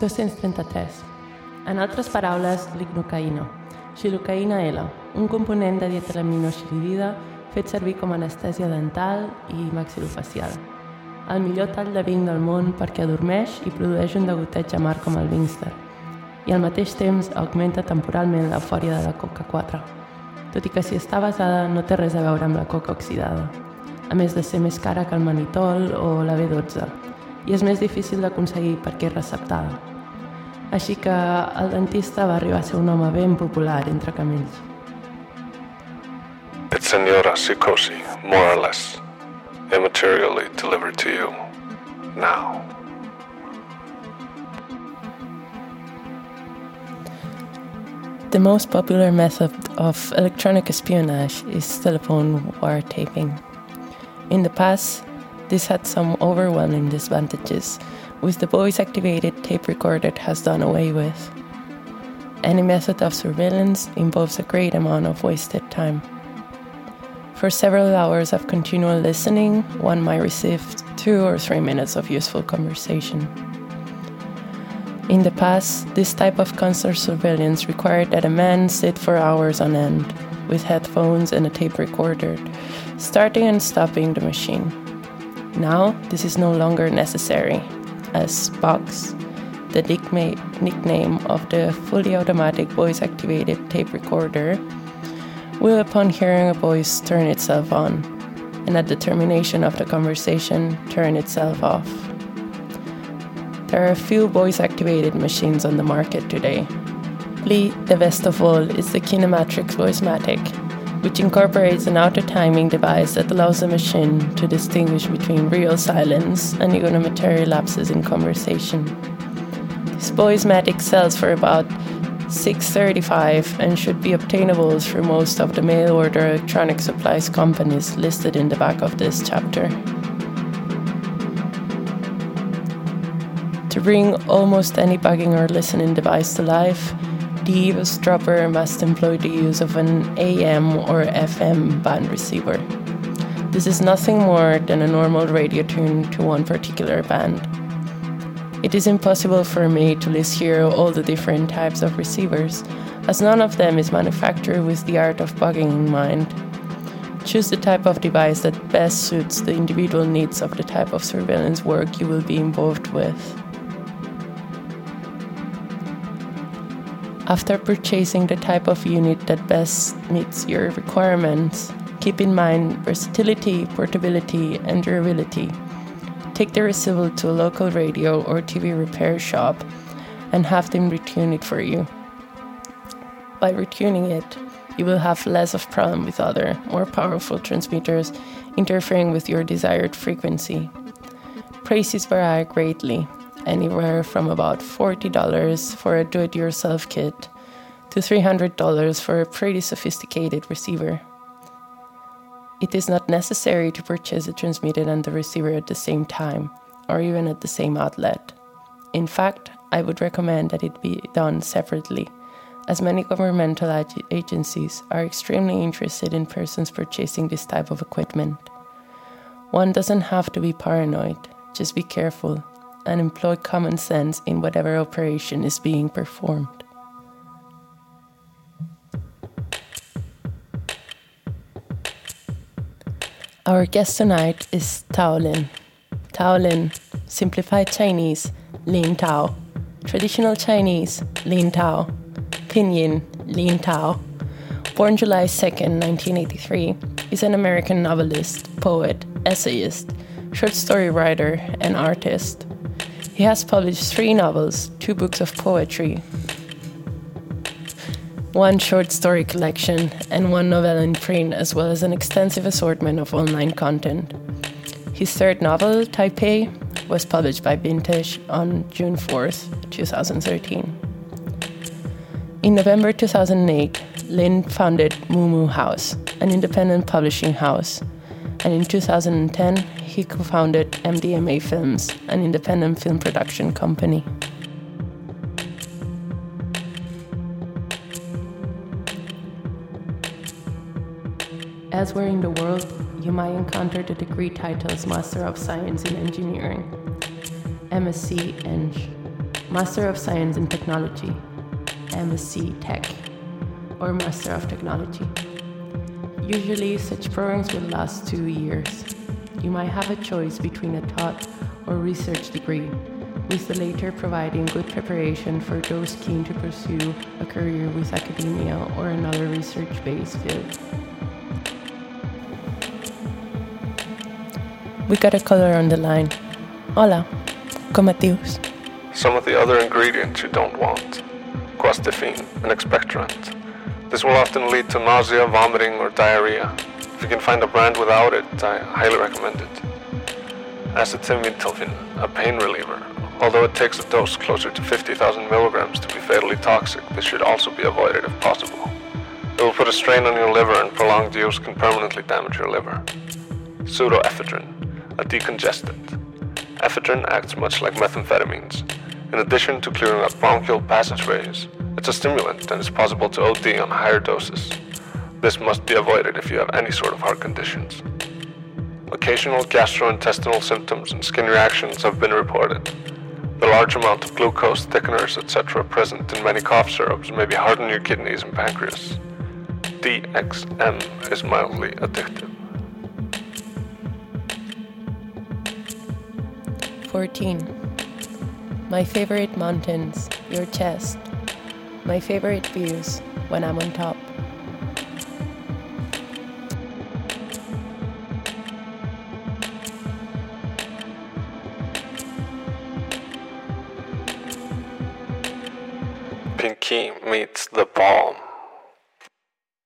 233. En altres paraules, l'ignocaïna. Xilocaïna L, un component de dietelaminoxilidida fet servir com a anestèsia dental i maxilofacial. El millor tall de vinc del món perquè adormeix i produeix un degoteig amarg com el Wingster. I al mateix temps augmenta temporalment l'eufòria de la coca 4. Tot i que si està basada no té res a veure amb la coca oxidada. A més de ser més cara que el manitol o la B12. I és més difícil d'aconseguir perquè és receptada. Així que el dentista va arribar a ser un home ben popular entre camells. It's Senora Sikosi, more or less, immaterially delivered to you. Now. The most popular method of electronic espionage is telephone wiretapping. In the past, this had some overwhelming disadvantages, which the voice activated tape recorder has done away with. Any method of surveillance involves a great amount of wasted time. For several hours of continual listening, one might receive two or three minutes of useful conversation. In the past, this type of constant surveillance required that a man sit for hours on end with headphones and a tape recorder, starting and stopping the machine. Now, this is no longer necessary, as Box, the nickname of the fully automatic voice activated tape recorder, will, upon hearing a voice, turn itself on, and at the termination of the conversation, turn itself off. There are a few voice activated machines on the market today. Lee, the best of all, is the Kinematrix Voicematic, which incorporates an auto timing device that allows the machine to distinguish between real silence and unimaterial lapses in conversation. This Voicematic sells for about 635 and should be obtainable through most of the mail order electronic supplies companies listed in the back of this chapter. To bring almost any bugging or listening device to life, the eavesdropper must employ the use of an AM or FM band receiver. This is nothing more than a normal radio tune to one particular band. It is impossible for me to list here all the different types of receivers, as none of them is manufactured with the art of bugging in mind. Choose the type of device that best suits the individual needs of the type of surveillance work you will be involved with. After purchasing the type of unit that best meets your requirements, keep in mind versatility, portability, and durability. Take the receiver to a local radio or TV repair shop and have them retune it for you. By retuning it, you will have less of problem with other, more powerful transmitters interfering with your desired frequency. Prices vary greatly, anywhere from about $40 for a do it yourself kit to $300 for a pretty sophisticated receiver. It is not necessary to purchase the transmitter and the receiver at the same time, or even at the same outlet. In fact, I would recommend that it be done separately, as many governmental ag- agencies are extremely interested in persons purchasing this type of equipment. One doesn't have to be paranoid, just be careful and employ common sense in whatever operation is being performed. Our guest tonight is Tao Lin. Tao Lin, simplified Chinese, Lin Tao. Traditional Chinese, Lin Tao. Pinyin, Lin Tao. Born July 2nd, 1983, is an American novelist, poet, essayist, short story writer, and artist. He has published three novels, two books of poetry, one short story collection, and one novel in print, as well as an extensive assortment of online content. His third novel, Taipei, was published by Vintage on June 4th, 2013. In November 2008, Lin founded Muumuu House, an independent publishing house, and in 2010, he co founded MDMA Films, an independent film production company. Elsewhere in the world, you might encounter the degree titles Master of Science in Engineering, MSc Eng, Master of Science in Technology, MSc Tech, or Master of Technology. Usually, such programs will last two years. You might have a choice between a taught or research degree, with the later providing good preparation for those keen to pursue a career with academia or another research based field. We got a caller on the line. Hola, ¿cómo estás? Some of the other ingredients you don't want. Guaifenesin, an expectorant. This will often lead to nausea, vomiting, or diarrhea. If you can find a brand without it, I highly recommend it. Acetaminophen, a pain reliever. Although it takes a dose closer to 50,000 milligrams to be fatally toxic, this should also be avoided if possible. It will put a strain on your liver and prolonged use can permanently damage your liver. Pseudoephedrine, a decongestant. Ephedrine acts much like methamphetamines. In addition to clearing up bronchial passageways, it's a stimulant and it's possible to OD on higher doses. This must be avoided if you have any sort of heart conditions. Occasional gastrointestinal symptoms and skin reactions have been reported. The large amount of glucose, thickeners, etc. present in many cough syrups may be hard on your kidneys and pancreas. DXM is mildly addictive. 14. My favorite mountains, your chest. My favorite views when I'm on top. Pinky meets the palm.